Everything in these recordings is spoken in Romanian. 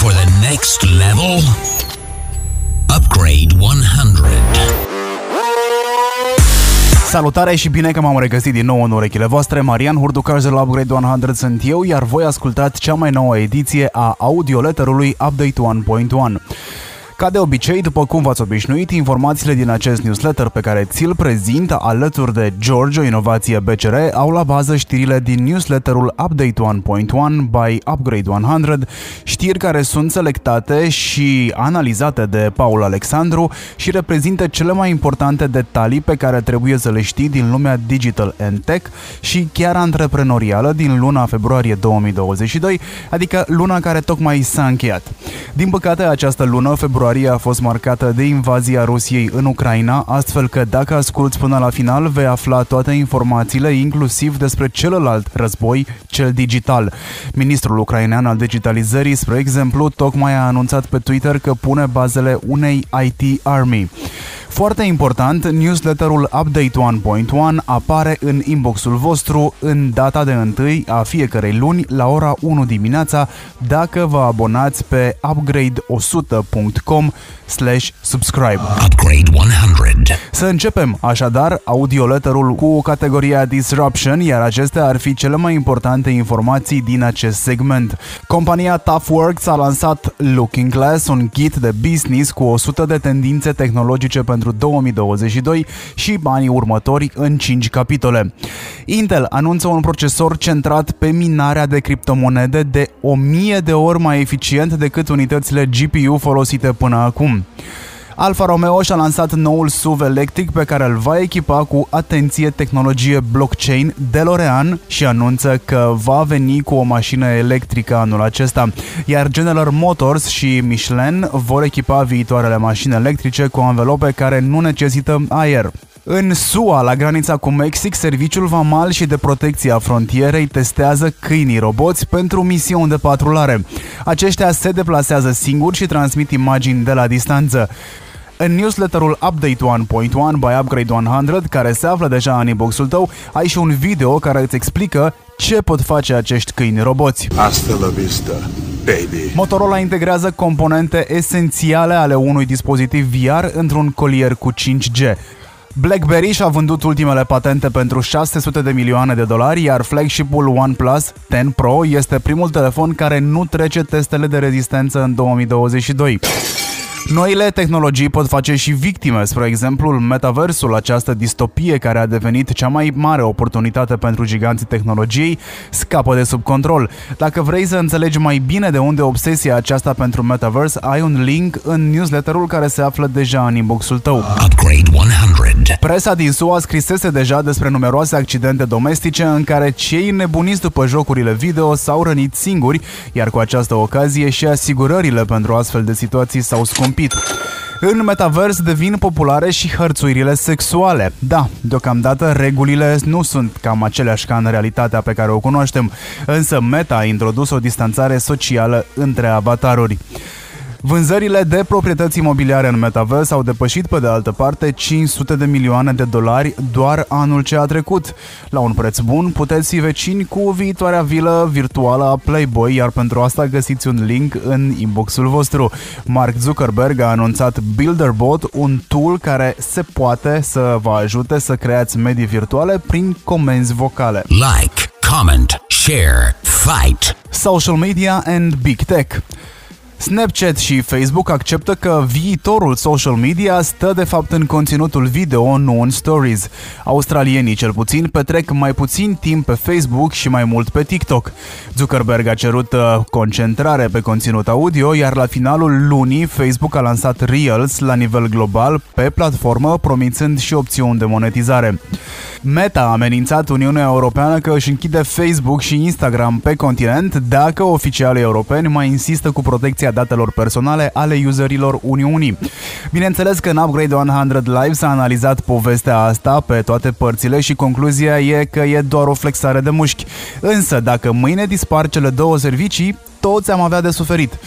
for the next level? Upgrade 100. Salutare și bine că m-am regăsit din nou în urechile voastre. Marian Hurducaj de la Upgrade 100 sunt eu, iar voi ascultați cea mai nouă ediție a audioletterului Update 1.1. Ca de obicei, după cum v-ați obișnuit, informațiile din acest newsletter pe care ți-l prezint alături de George, inovație BCR, au la bază știrile din newsletterul Update 1.1 by Upgrade 100, știri care sunt selectate și analizate de Paul Alexandru și reprezintă cele mai importante detalii pe care trebuie să le știi din lumea digital and tech și chiar antreprenorială din luna februarie 2022, adică luna care tocmai s-a încheiat. Din păcate, această lună, februarie februarie a fost marcată de invazia Rusiei în Ucraina, astfel că dacă asculți până la final vei afla toate informațiile, inclusiv despre celălalt război, cel digital. Ministrul ucrainean al digitalizării, spre exemplu, tocmai a anunțat pe Twitter că pune bazele unei IT Army. Foarte important, newsletterul Update 1.1 apare în inboxul vostru în data de 1 a fiecarei luni la ora 1 dimineața dacă vă abonați pe upgrade100.com slash subscribe. Upgrade 100. Să începem așadar audioletterul cu categoria Disruption, iar acestea ar fi cele mai importante informații din acest segment. Compania ToughWorks a lansat Looking Glass, un ghid de business cu 100 de tendințe tehnologice pentru pentru 2022 și anii următori în 5 capitole. Intel anunță un procesor centrat pe minarea de criptomonede de 1000 de ori mai eficient decât unitățile GPU folosite până acum. Alfa Romeo și-a lansat noul SUV electric pe care îl va echipa cu atenție tehnologie blockchain DeLorean și anunță că va veni cu o mașină electrică anul acesta. Iar General Motors și Michelin vor echipa viitoarele mașini electrice cu anvelope care nu necesită aer. În SUA, la granița cu Mexic, Serviciul Vamal și de Protecție a Frontierei testează câinii roboți pentru misiuni de patrulare. Aceștia se deplasează singuri și transmit imagini de la distanță. În newsletterul Update 1.1 by Upgrade 100, care se află deja în inboxul tău, ai și un video care îți explică ce pot face acești câini roboți. Hasta la vista, baby. Motorola integrează componente esențiale ale unui dispozitiv VR într-un colier cu 5G. BlackBerry și-a vândut ultimele patente pentru 600 de milioane de dolari, iar flagship-ul OnePlus 10 Pro este primul telefon care nu trece testele de rezistență în 2022. Noile tehnologii pot face și victime, spre exemplu metaversul, această distopie care a devenit cea mai mare oportunitate pentru giganții tehnologiei, scapă de sub control. Dacă vrei să înțelegi mai bine de unde obsesia aceasta pentru metaverse, ai un link în newsletterul care se află deja în inboxul tău. Upgrade 100. Presa din SUA scrisese deja despre numeroase accidente domestice în care cei nebuniți după jocurile video s-au rănit singuri, iar cu această ocazie și asigurările pentru astfel de situații s-au scumpit scumpit. În metavers devin populare și hărțuirile sexuale. Da, deocamdată regulile nu sunt cam aceleași ca în realitatea pe care o cunoaștem, însă Meta a introdus o distanțare socială între avataruri. Vânzările de proprietăți imobiliare în Metaverse au depășit pe de altă parte 500 de milioane de dolari doar anul ce a trecut. La un preț bun puteți fi vecini cu viitoarea vilă virtuală a Playboy, iar pentru asta găsiți un link în inboxul vostru. Mark Zuckerberg a anunțat Builderbot, un tool care se poate să vă ajute să creați medii virtuale prin comenzi vocale. Like, comment, share, fight. Social media and big tech. Snapchat și Facebook acceptă că viitorul social media stă de fapt în conținutul video, nu în stories. Australienii cel puțin petrec mai puțin timp pe Facebook și mai mult pe TikTok. Zuckerberg a cerut uh, concentrare pe conținut audio, iar la finalul lunii Facebook a lansat Reels la nivel global pe platformă, promițând și opțiuni de monetizare. Meta a amenințat Uniunea Europeană că își închide Facebook și Instagram pe continent dacă oficialii europeni mai insistă cu protecția datelor personale ale userilor Uniunii. Bineînțeles că în Upgrade 100 Live s-a analizat povestea asta pe toate părțile și concluzia e că e doar o flexare de mușchi. Însă, dacă mâine dispar cele două servicii, toți am avea de suferit.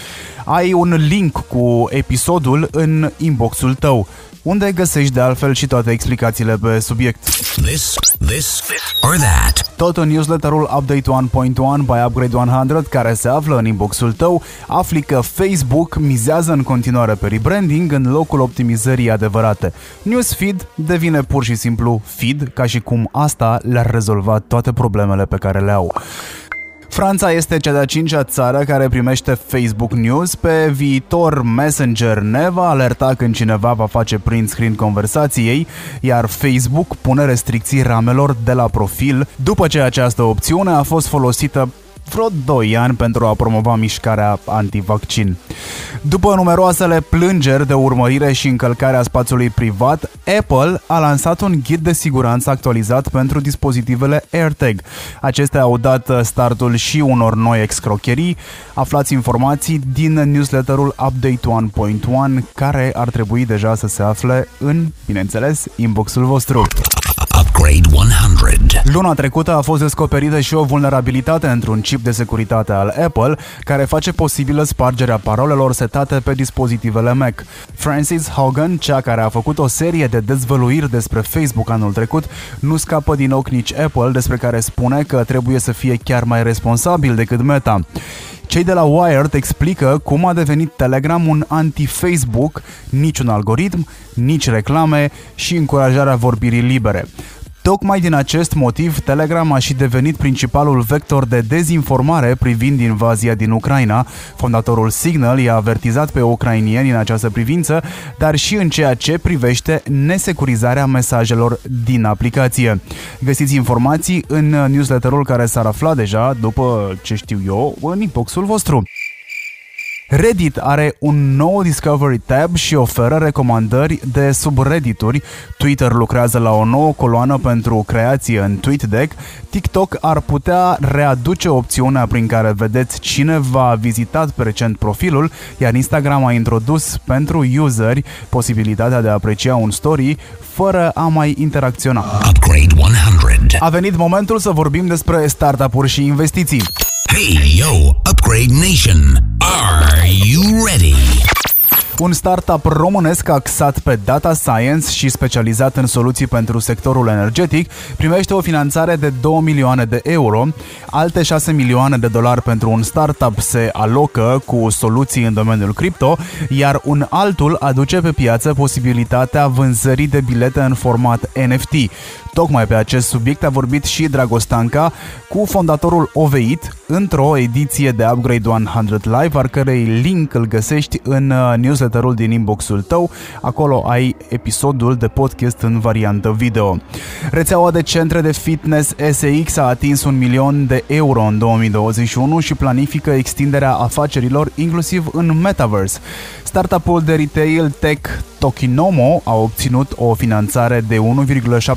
Ai un link cu episodul în inboxul tău. Unde găsești de altfel și toate explicațiile pe subiect. This, this, or that. Tot în newsletterul Update 1.1 by Upgrade 100, care se află în inboxul tău, afli că Facebook mizează în continuare pe rebranding în locul optimizării adevărate. Newsfeed devine pur și simplu feed, ca și cum asta le-ar rezolva toate problemele pe care le au. Franța este cea de-a cincea țară care primește Facebook News. Pe viitor, Messenger ne va alerta când cineva va face print screen conversației, iar Facebook pune restricții ramelor de la profil după ce această opțiune a fost folosită vreo 2 ani pentru a promova mișcarea antivaccin. După numeroasele plângeri de urmărire și încălcarea spațiului privat, Apple a lansat un ghid de siguranță actualizat pentru dispozitivele AirTag. Acestea au dat startul și unor noi excrocherii. Aflați informații din newsletterul Update 1.1 care ar trebui deja să se afle în, bineînțeles, inboxul vostru. Upgrade 100. Luna trecută a fost descoperită și o vulnerabilitate într-un chip de securitate al Apple care face posibilă spargerea parolelor setate pe dispozitivele Mac. Francis Hogan, cea care a făcut o serie de dezvăluiri despre Facebook anul trecut, nu scapă din ochi nici Apple, despre care spune că trebuie să fie chiar mai responsabil decât Meta. Cei de la Wired explică cum a devenit Telegram un anti-Facebook, niciun algoritm, nici reclame și încurajarea vorbirii libere. Tocmai din acest motiv, Telegram a și devenit principalul vector de dezinformare privind invazia din Ucraina. Fondatorul Signal i-a avertizat pe ucrainieni în această privință, dar și în ceea ce privește nesecurizarea mesajelor din aplicație. Găsiți informații în newsletterul care s-ar afla deja, după ce știu eu, în inboxul vostru. Reddit are un nou Discovery tab și oferă recomandări de subreddituri. Twitter lucrează la o nouă coloană pentru creație în TweetDeck. TikTok ar putea readuce opțiunea prin care vedeți cine v-a vizitat pe recent profilul, iar Instagram a introdus pentru useri posibilitatea de a aprecia un story fără a mai interacționa. Upgrade 100. A venit momentul să vorbim despre startup-uri și investiții. Hey, yo, Upgrade Nation. Are you ready? Un startup românesc axat pe data science și specializat în soluții pentru sectorul energetic primește o finanțare de 2 milioane de euro. Alte 6 milioane de dolari pentru un startup se alocă cu soluții în domeniul cripto, iar un altul aduce pe piață posibilitatea vânzării de bilete în format NFT. Tocmai pe acest subiect a vorbit și Dragostanca cu fondatorul Oveit într-o ediție de Upgrade 100 Live, al cărei link îl găsești în uh, newsletterul din inboxul tău. Acolo ai episodul de podcast în variantă video. Rețeaua de centre de fitness SX a atins un milion de euro în 2021 și planifică extinderea afacerilor inclusiv în Metaverse. Startup-ul de retail tech Tokinomo a obținut o finanțare de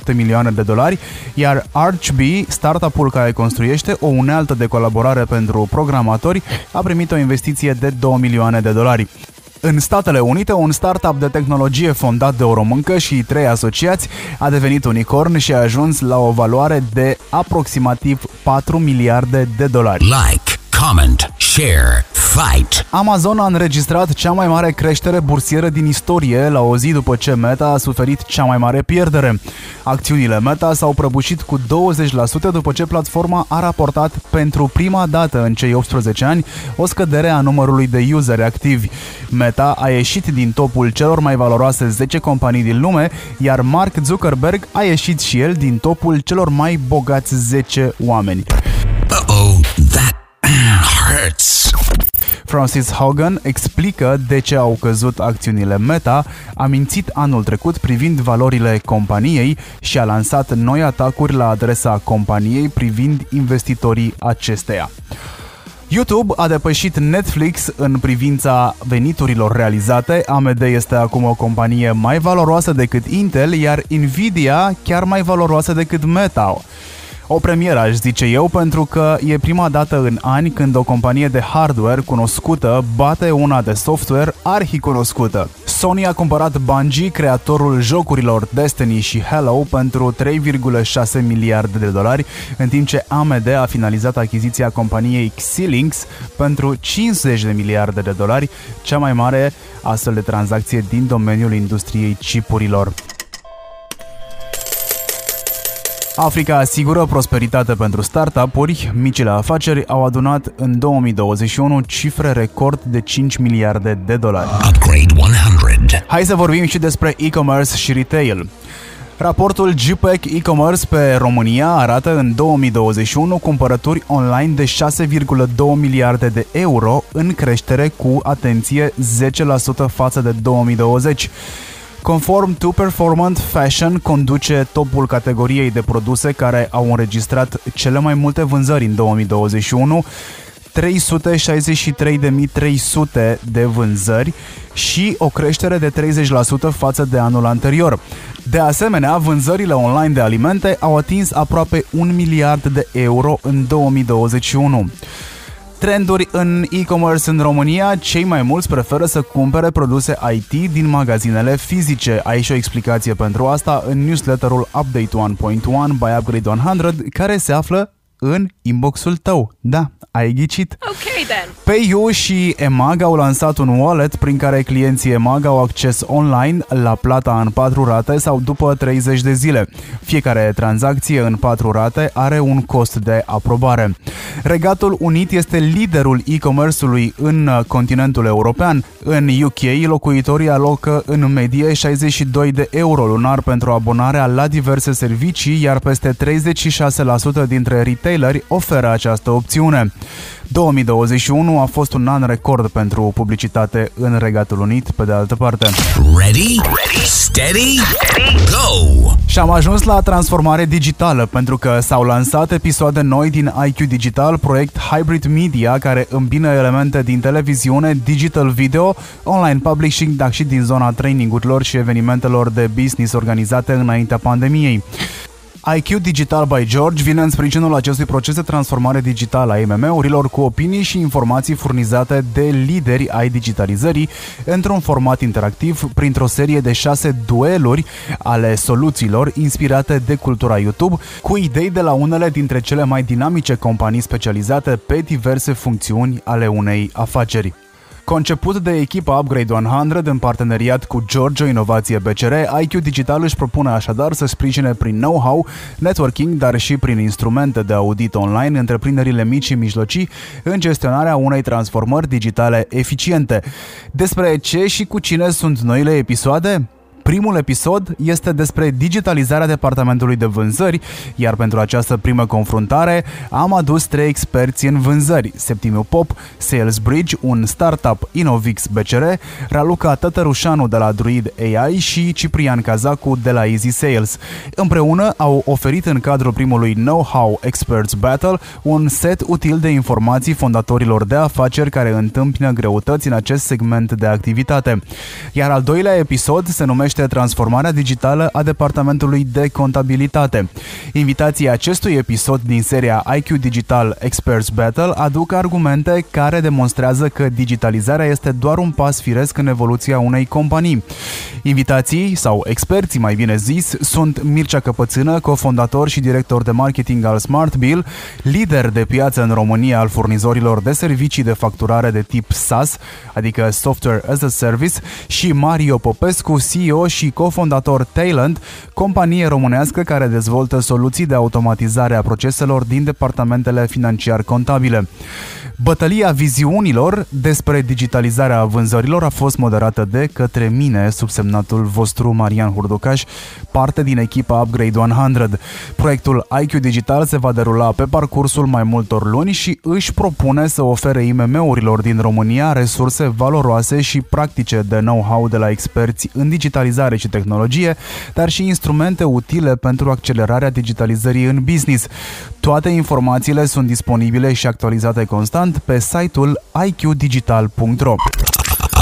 1,7 milioane de dolari, iar Archbee, startup-ul care construiește o unealtă de colaborare pentru programatori, a primit o investiție de 2 milioane de dolari. În Statele Unite, un startup de tehnologie fondat de o româncă și trei asociați a devenit unicorn și a ajuns la o valoare de aproximativ 4 miliarde de dolari. Like, comment, share, fight. Amazon a înregistrat cea mai mare creștere bursieră din istorie la o zi după ce Meta a suferit cea mai mare pierdere. Acțiunile Meta s-au prăbușit cu 20% după ce platforma a raportat pentru prima dată în cei 18 ani o scădere a numărului de useri activi. Meta a ieșit din topul celor mai valoroase 10 companii din lume, iar Mark Zuckerberg a ieșit și el din topul celor mai bogați 10 oameni. Francis Hogan explică de ce au căzut acțiunile Meta, a mințit anul trecut privind valorile companiei și a lansat noi atacuri la adresa companiei privind investitorii acesteia. YouTube a depășit Netflix în privința veniturilor realizate. AMD este acum o companie mai valoroasă decât Intel, iar Nvidia chiar mai valoroasă decât Meta. O premieră, aș zice eu, pentru că e prima dată în ani când o companie de hardware cunoscută bate una de software arhi cunoscută. Sony a cumpărat Bungie, creatorul jocurilor Destiny și Halo, pentru 3,6 miliarde de dolari, în timp ce AMD a finalizat achiziția companiei Xilinx pentru 50 de miliarde de dolari, cea mai mare astfel de tranzacție din domeniul industriei chipurilor. Africa asigură prosperitate pentru startup-uri, micile afaceri au adunat în 2021 cifre record de 5 miliarde de dolari. Upgrade 100. Hai să vorbim și despre e-commerce și retail. Raportul GPEC e-commerce pe România arată în 2021 cumpărături online de 6,2 miliarde de euro în creștere cu, atenție, 10% față de 2020. Conform To Performant Fashion conduce topul categoriei de produse care au înregistrat cele mai multe vânzări în 2021 363.300 de vânzări și o creștere de 30% față de anul anterior. De asemenea, vânzările online de alimente au atins aproape 1 miliard de euro în 2021. Trenduri în e-commerce în România, cei mai mulți preferă să cumpere produse IT din magazinele fizice. Ai și o explicație pentru asta în newsletterul Update 1.1 by Upgrade 100, care se află în inboxul tău. Da, ai ghicit. Okay then. PayU și EMAG au lansat un wallet prin care clienții EMAG au acces online la plata în 4 rate sau după 30 de zile. Fiecare tranzacție în 4 rate are un cost de aprobare. Regatul Unit este liderul e-commerce-ului în continentul european. În UK, locuitorii alocă în medie 62 de euro lunar pentru abonarea la diverse servicii, iar peste 36% dintre retaileri oferă această opțiune. 2021 a fost un an record pentru publicitate în Regatul Unit, pe de altă parte. Ready? Ready? Steady? Go! Și am ajuns la transformare digitală, pentru că s-au lansat episoade noi din IQ Digital, proiect Hybrid Media, care îmbină elemente din televiziune, digital video, online publishing, dar și din zona trainingurilor și evenimentelor de business organizate înaintea pandemiei. IQ Digital by George vine în sprijinul acestui proces de transformare digitală a IMM-urilor cu opinii și informații furnizate de lideri ai digitalizării într-un format interactiv printr-o serie de șase dueluri ale soluțiilor inspirate de cultura YouTube cu idei de la unele dintre cele mai dinamice companii specializate pe diverse funcțiuni ale unei afaceri. Conceput de echipa Upgrade 100 în parteneriat cu Giorgio Inovație BCR, IQ Digital își propune așadar să sprijine prin know-how, networking, dar și prin instrumente de audit online întreprinderile mici și mijlocii în gestionarea unei transformări digitale eficiente. Despre ce și cu cine sunt noile episoade? Primul episod este despre digitalizarea departamentului de vânzări, iar pentru această primă confruntare am adus trei experți în vânzări, Septimiu Pop, Sales Bridge, un startup Innovix BCR, Raluca Tătărușanu de la Druid AI și Ciprian Cazacu de la Easy Sales. Împreună au oferit în cadrul primului Know-How Experts Battle un set util de informații fondatorilor de afaceri care întâmpină greutăți în acest segment de activitate. Iar al doilea episod se numește numește transformarea digitală a departamentului de contabilitate. Invitații acestui episod din seria IQ Digital Experts Battle aduc argumente care demonstrează că digitalizarea este doar un pas firesc în evoluția unei companii. Invitații, sau experții mai bine zis, sunt Mircea Căpățână, cofondator și director de marketing al SmartBill, lider de piață în România al furnizorilor de servicii de facturare de tip SaaS, adică Software as a Service, și Mario Popescu, CEO și cofondator Talent, companie românească care dezvoltă soluții de automatizare a proceselor din departamentele financiar-contabile. Bătălia viziunilor despre digitalizarea vânzărilor a fost moderată de către mine, subsemnatul vostru Marian Hurducaș, parte din echipa Upgrade 100. Proiectul IQ Digital se va derula pe parcursul mai multor luni și își propune să ofere IMM-urilor din România resurse valoroase și practice de know-how de la experți în digitalizare și tehnologie, dar și instrumente utile pentru accelerarea digitalizării în business. Toate informațiile sunt disponibile și actualizate constant pe site-ul iqdigital.ro.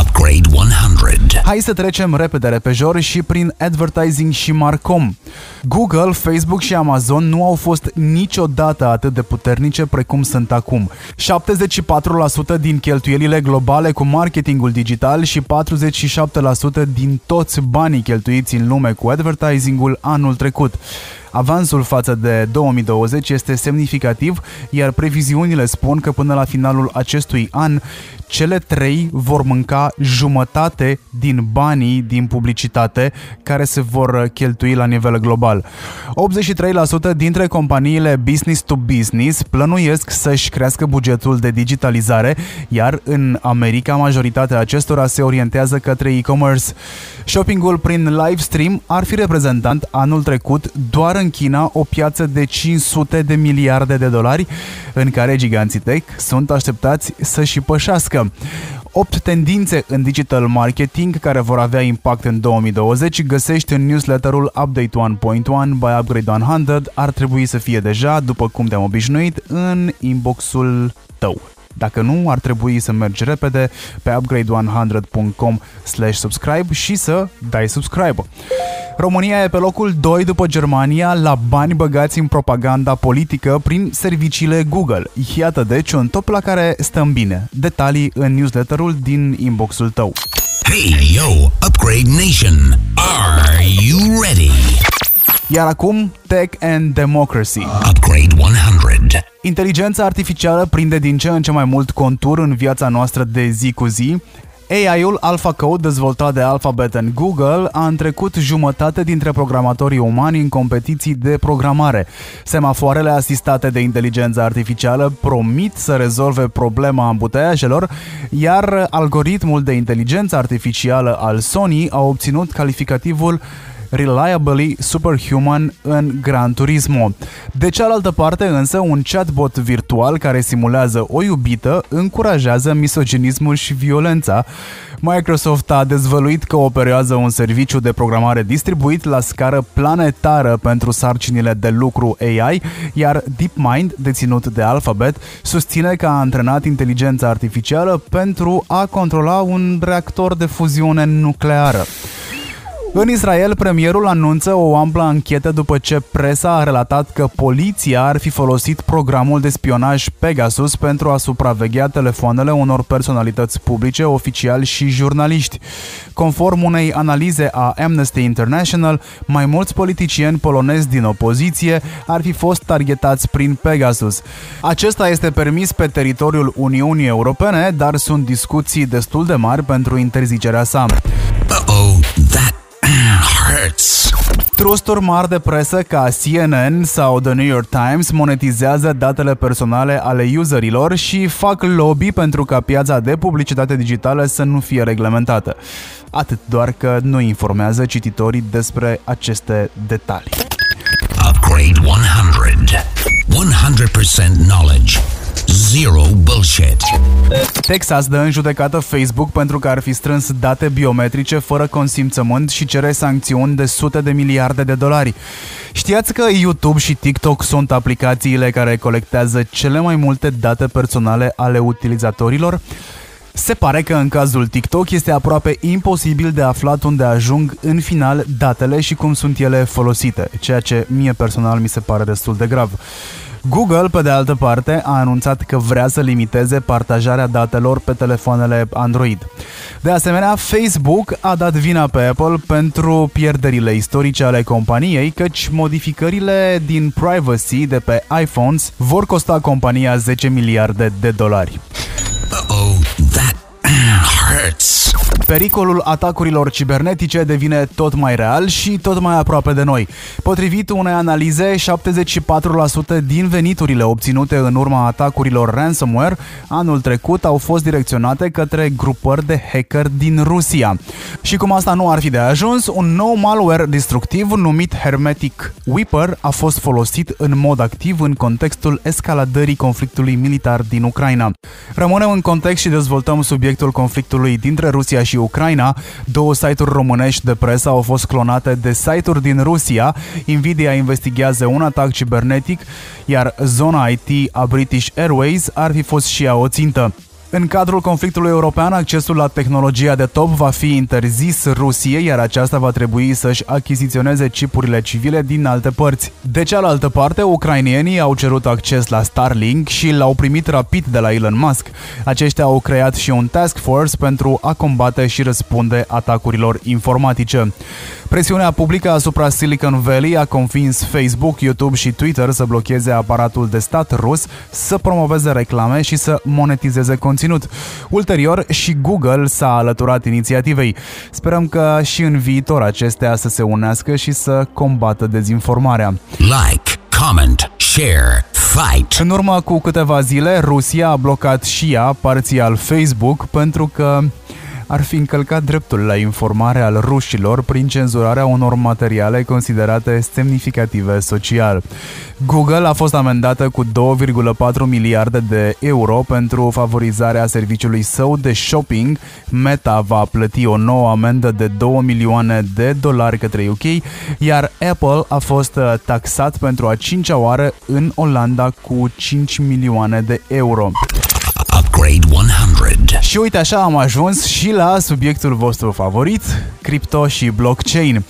Upgrade 100. 100. Hai să trecem repede repejor și prin advertising și marcom. Google, Facebook și Amazon nu au fost niciodată atât de puternice precum sunt acum. 74% din cheltuielile globale cu marketingul digital și 47% din toți banii cheltuiți în lume cu advertisingul anul trecut. Avansul față de 2020 este semnificativ, iar previziunile spun că până la finalul acestui an cele trei vor mânca jumătate din banii din publicitate care se vor cheltui la nivel global. 83% dintre companiile business to business plănuiesc să-și crească bugetul de digitalizare, iar în America majoritatea acestora se orientează către e-commerce. Shoppingul prin live stream ar fi reprezentant anul trecut doar în China o piață de 500 de miliarde de dolari în care giganții tech sunt așteptați să și pășească. 8 tendințe în digital marketing care vor avea impact în 2020 găsești în newsletterul Update 1.1 by Upgrade 100. Ar trebui să fie deja, după cum te-am obișnuit, în inboxul tău. Dacă nu, ar trebui să mergi repede pe upgrade100.com subscribe și să dai subscribe. România e pe locul 2 după Germania la bani băgați în propaganda politică prin serviciile Google. Iată deci un top la care stăm bine. Detalii în newsletterul din inboxul tău. Hey, yo, Upgrade Nation. Are you ready? Iar acum, Tech and Democracy. Upgrade 100. Inteligența artificială prinde din ce în ce mai mult contur în viața noastră de zi cu zi. AI-ul AlphaCode, dezvoltat de Alphabet and Google, a întrecut jumătate dintre programatorii umani în competiții de programare. Semafoarele asistate de inteligență artificială promit să rezolve problema ambuteiajelor, iar algoritmul de inteligență artificială al Sony a obținut calificativul Reliably Superhuman în Gran Turismo. De cealaltă parte însă, un chatbot virtual care simulează o iubită încurajează misoginismul și violența. Microsoft a dezvăluit că operează un serviciu de programare distribuit la scară planetară pentru sarcinile de lucru AI, iar DeepMind, deținut de Alphabet, susține că a antrenat inteligența artificială pentru a controla un reactor de fuziune nucleară. În Israel, premierul anunță o amplă anchetă după ce presa a relatat că poliția ar fi folosit programul de spionaj Pegasus pentru a supraveghea telefoanele unor personalități publice, oficiali și jurnaliști. Conform unei analize a Amnesty International, mai mulți politicieni polonezi din opoziție ar fi fost targetați prin Pegasus. Acesta este permis pe teritoriul Uniunii Europene, dar sunt discuții destul de mari pentru interzicerea sa. Uh-oh, that hurts. Trusturi mari de presă ca CNN sau The New York Times monetizează datele personale ale userilor și fac lobby pentru ca piața de publicitate digitală să nu fie reglementată. Atât doar că nu informează cititorii despre aceste detalii. Upgrade 100. 100% knowledge. Zero bullshit. Texas dă în judecată Facebook pentru că ar fi strâns date biometrice fără consimțământ și cere sancțiuni de sute de miliarde de dolari. Știați că YouTube și TikTok sunt aplicațiile care colectează cele mai multe date personale ale utilizatorilor? Se pare că în cazul TikTok este aproape imposibil de aflat unde ajung în final datele și cum sunt ele folosite, ceea ce mie personal mi se pare destul de grav. Google, pe de altă parte, a anunțat că vrea să limiteze partajarea datelor pe telefoanele Android. De asemenea, Facebook a dat vina pe Apple pentru pierderile istorice ale companiei, căci modificările din privacy de pe iPhones vor costa compania 10 miliarde de dolari. Uh-oh, that hurts. Pericolul atacurilor cibernetice devine tot mai real și tot mai aproape de noi. Potrivit unei analize, 74% din veniturile obținute în urma atacurilor ransomware anul trecut au fost direcționate către grupări de hacker din Rusia. Și cum asta nu ar fi de ajuns, un nou malware destructiv numit Hermetic Weeper a fost folosit în mod activ în contextul escaladării conflictului militar din Ucraina. Rămânem în context și dezvoltăm subiectul conflictului dintre Rusia și Ucraina. Două site-uri românești de presă au fost clonate de site-uri din Rusia. Nvidia investigează un atac cibernetic, iar zona IT a British Airways ar fi fost și ea o țintă. În cadrul conflictului european, accesul la tehnologia de top va fi interzis Rusiei, iar aceasta va trebui să-și achiziționeze chipurile civile din alte părți. De cealaltă parte, ucrainienii au cerut acces la Starlink și l-au primit rapid de la Elon Musk. Aceștia au creat și un task force pentru a combate și răspunde atacurilor informatice. Presiunea publică asupra Silicon Valley a convins Facebook, YouTube și Twitter să blocheze aparatul de stat rus, să promoveze reclame și să monetizeze conținut. Ulterior, și Google s-a alăturat inițiativei. Sperăm că și în viitor acestea să se unească și să combată dezinformarea. Like, comment, share, fight. În urmă cu câteva zile, Rusia a blocat și ea parțial Facebook pentru că ar fi încălcat dreptul la informare al rușilor prin cenzurarea unor materiale considerate semnificative social. Google a fost amendată cu 2,4 miliarde de euro pentru favorizarea serviciului său de shopping. Meta va plăti o nouă amendă de 2 milioane de dolari către UK, iar Apple a fost uh, taxat pentru a cincea oară în Olanda cu 5 milioane de euro. Upgrade 100. Și uite așa am ajuns și la subiectul vostru favorit, cripto și blockchain.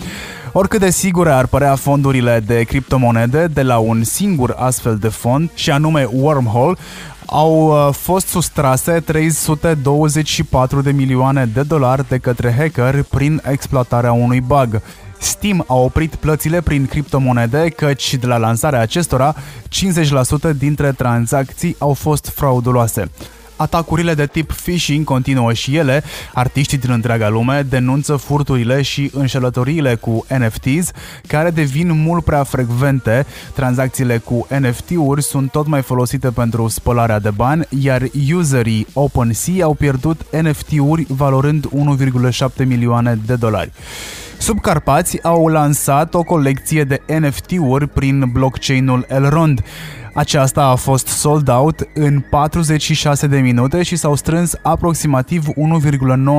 Oricât de sigure ar părea fondurile de criptomonede de la un singur astfel de fond, și anume Wormhole, au uh, fost sustrase 324 de milioane de dolari de către hacker prin exploatarea unui bug. Steam a oprit plățile prin criptomonede, căci de la lansarea acestora, 50% dintre tranzacții au fost frauduloase. Atacurile de tip phishing continuă și ele. Artiștii din întreaga lume denunță furturile și înșelătoriile cu NFTs, care devin mult prea frecvente. Tranzacțiile cu NFT-uri sunt tot mai folosite pentru spălarea de bani, iar userii OpenSea au pierdut NFT-uri valorând 1,7 milioane de dolari. Subcarpați au lansat o colecție de NFT-uri prin blockchain-ul Elrond. Aceasta a fost sold out în 46 de minute și s-au strâns aproximativ 1,9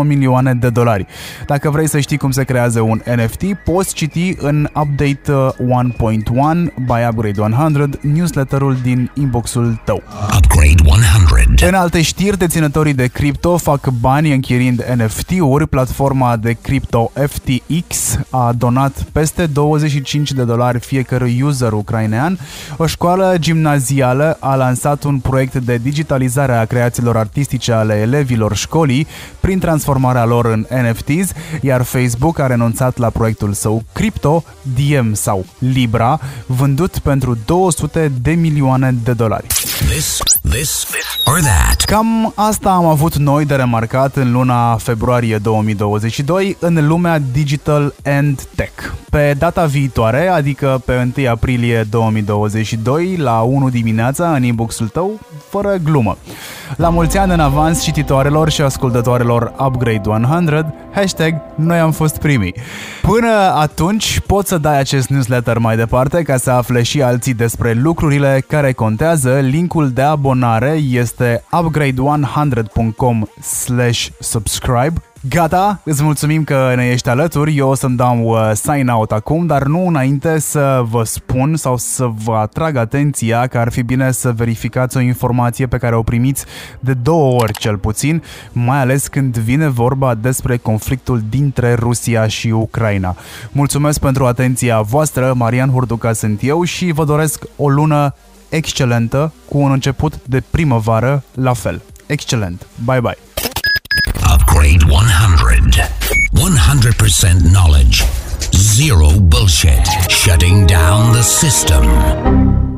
milioane de dolari. Dacă vrei să știi cum se creează un NFT, poți citi în Update 1.1 uh, by Upgrade 100 newsletterul din inboxul tău. Upgrade 100. În alte știri, deținătorii de cripto fac bani închirind NFT-uri. Platforma de cripto FTX a donat peste 25 de dolari fiecărui user ucrainean. O școală gimnazială a lansat un proiect de digitalizare a creațiilor artistice ale elevilor școlii prin transformarea lor în NFTs, iar Facebook a renunțat la proiectul său Crypto, Diem sau Libra, vândut pentru 200 de milioane de dolari. This, this, or that. Cam asta am avut noi de remarcat în luna februarie 2022 în lumea digital and tech. Pe data viitoare, adică pe 1 aprilie 2022, la 1 dimineața, în inbox-ul tău, fără glumă. La mulți ani în avans cititoarelor și ascultătoarelor Upgrade 100, hashtag noi am fost primii. Până atunci, poți să dai acest newsletter mai departe ca să afle și alții despre lucrurile care contează. Linkul de abonare este upgrade100.com subscribe Gata, îți mulțumim că ne ești alături, eu o să-mi dau uh, sign out acum, dar nu înainte să vă spun sau să vă atrag atenția că ar fi bine să verificați o informație pe care o primiți de două ori cel puțin, mai ales când vine vorba despre conflictul dintre Rusia și Ucraina. Mulțumesc pentru atenția voastră, Marian Hurduca sunt eu și vă doresc o lună excelentă cu un început de primăvară la fel. Excelent! Bye bye! Upgrade 100. 100% knowledge. Zero bullshit. Shutting down the system.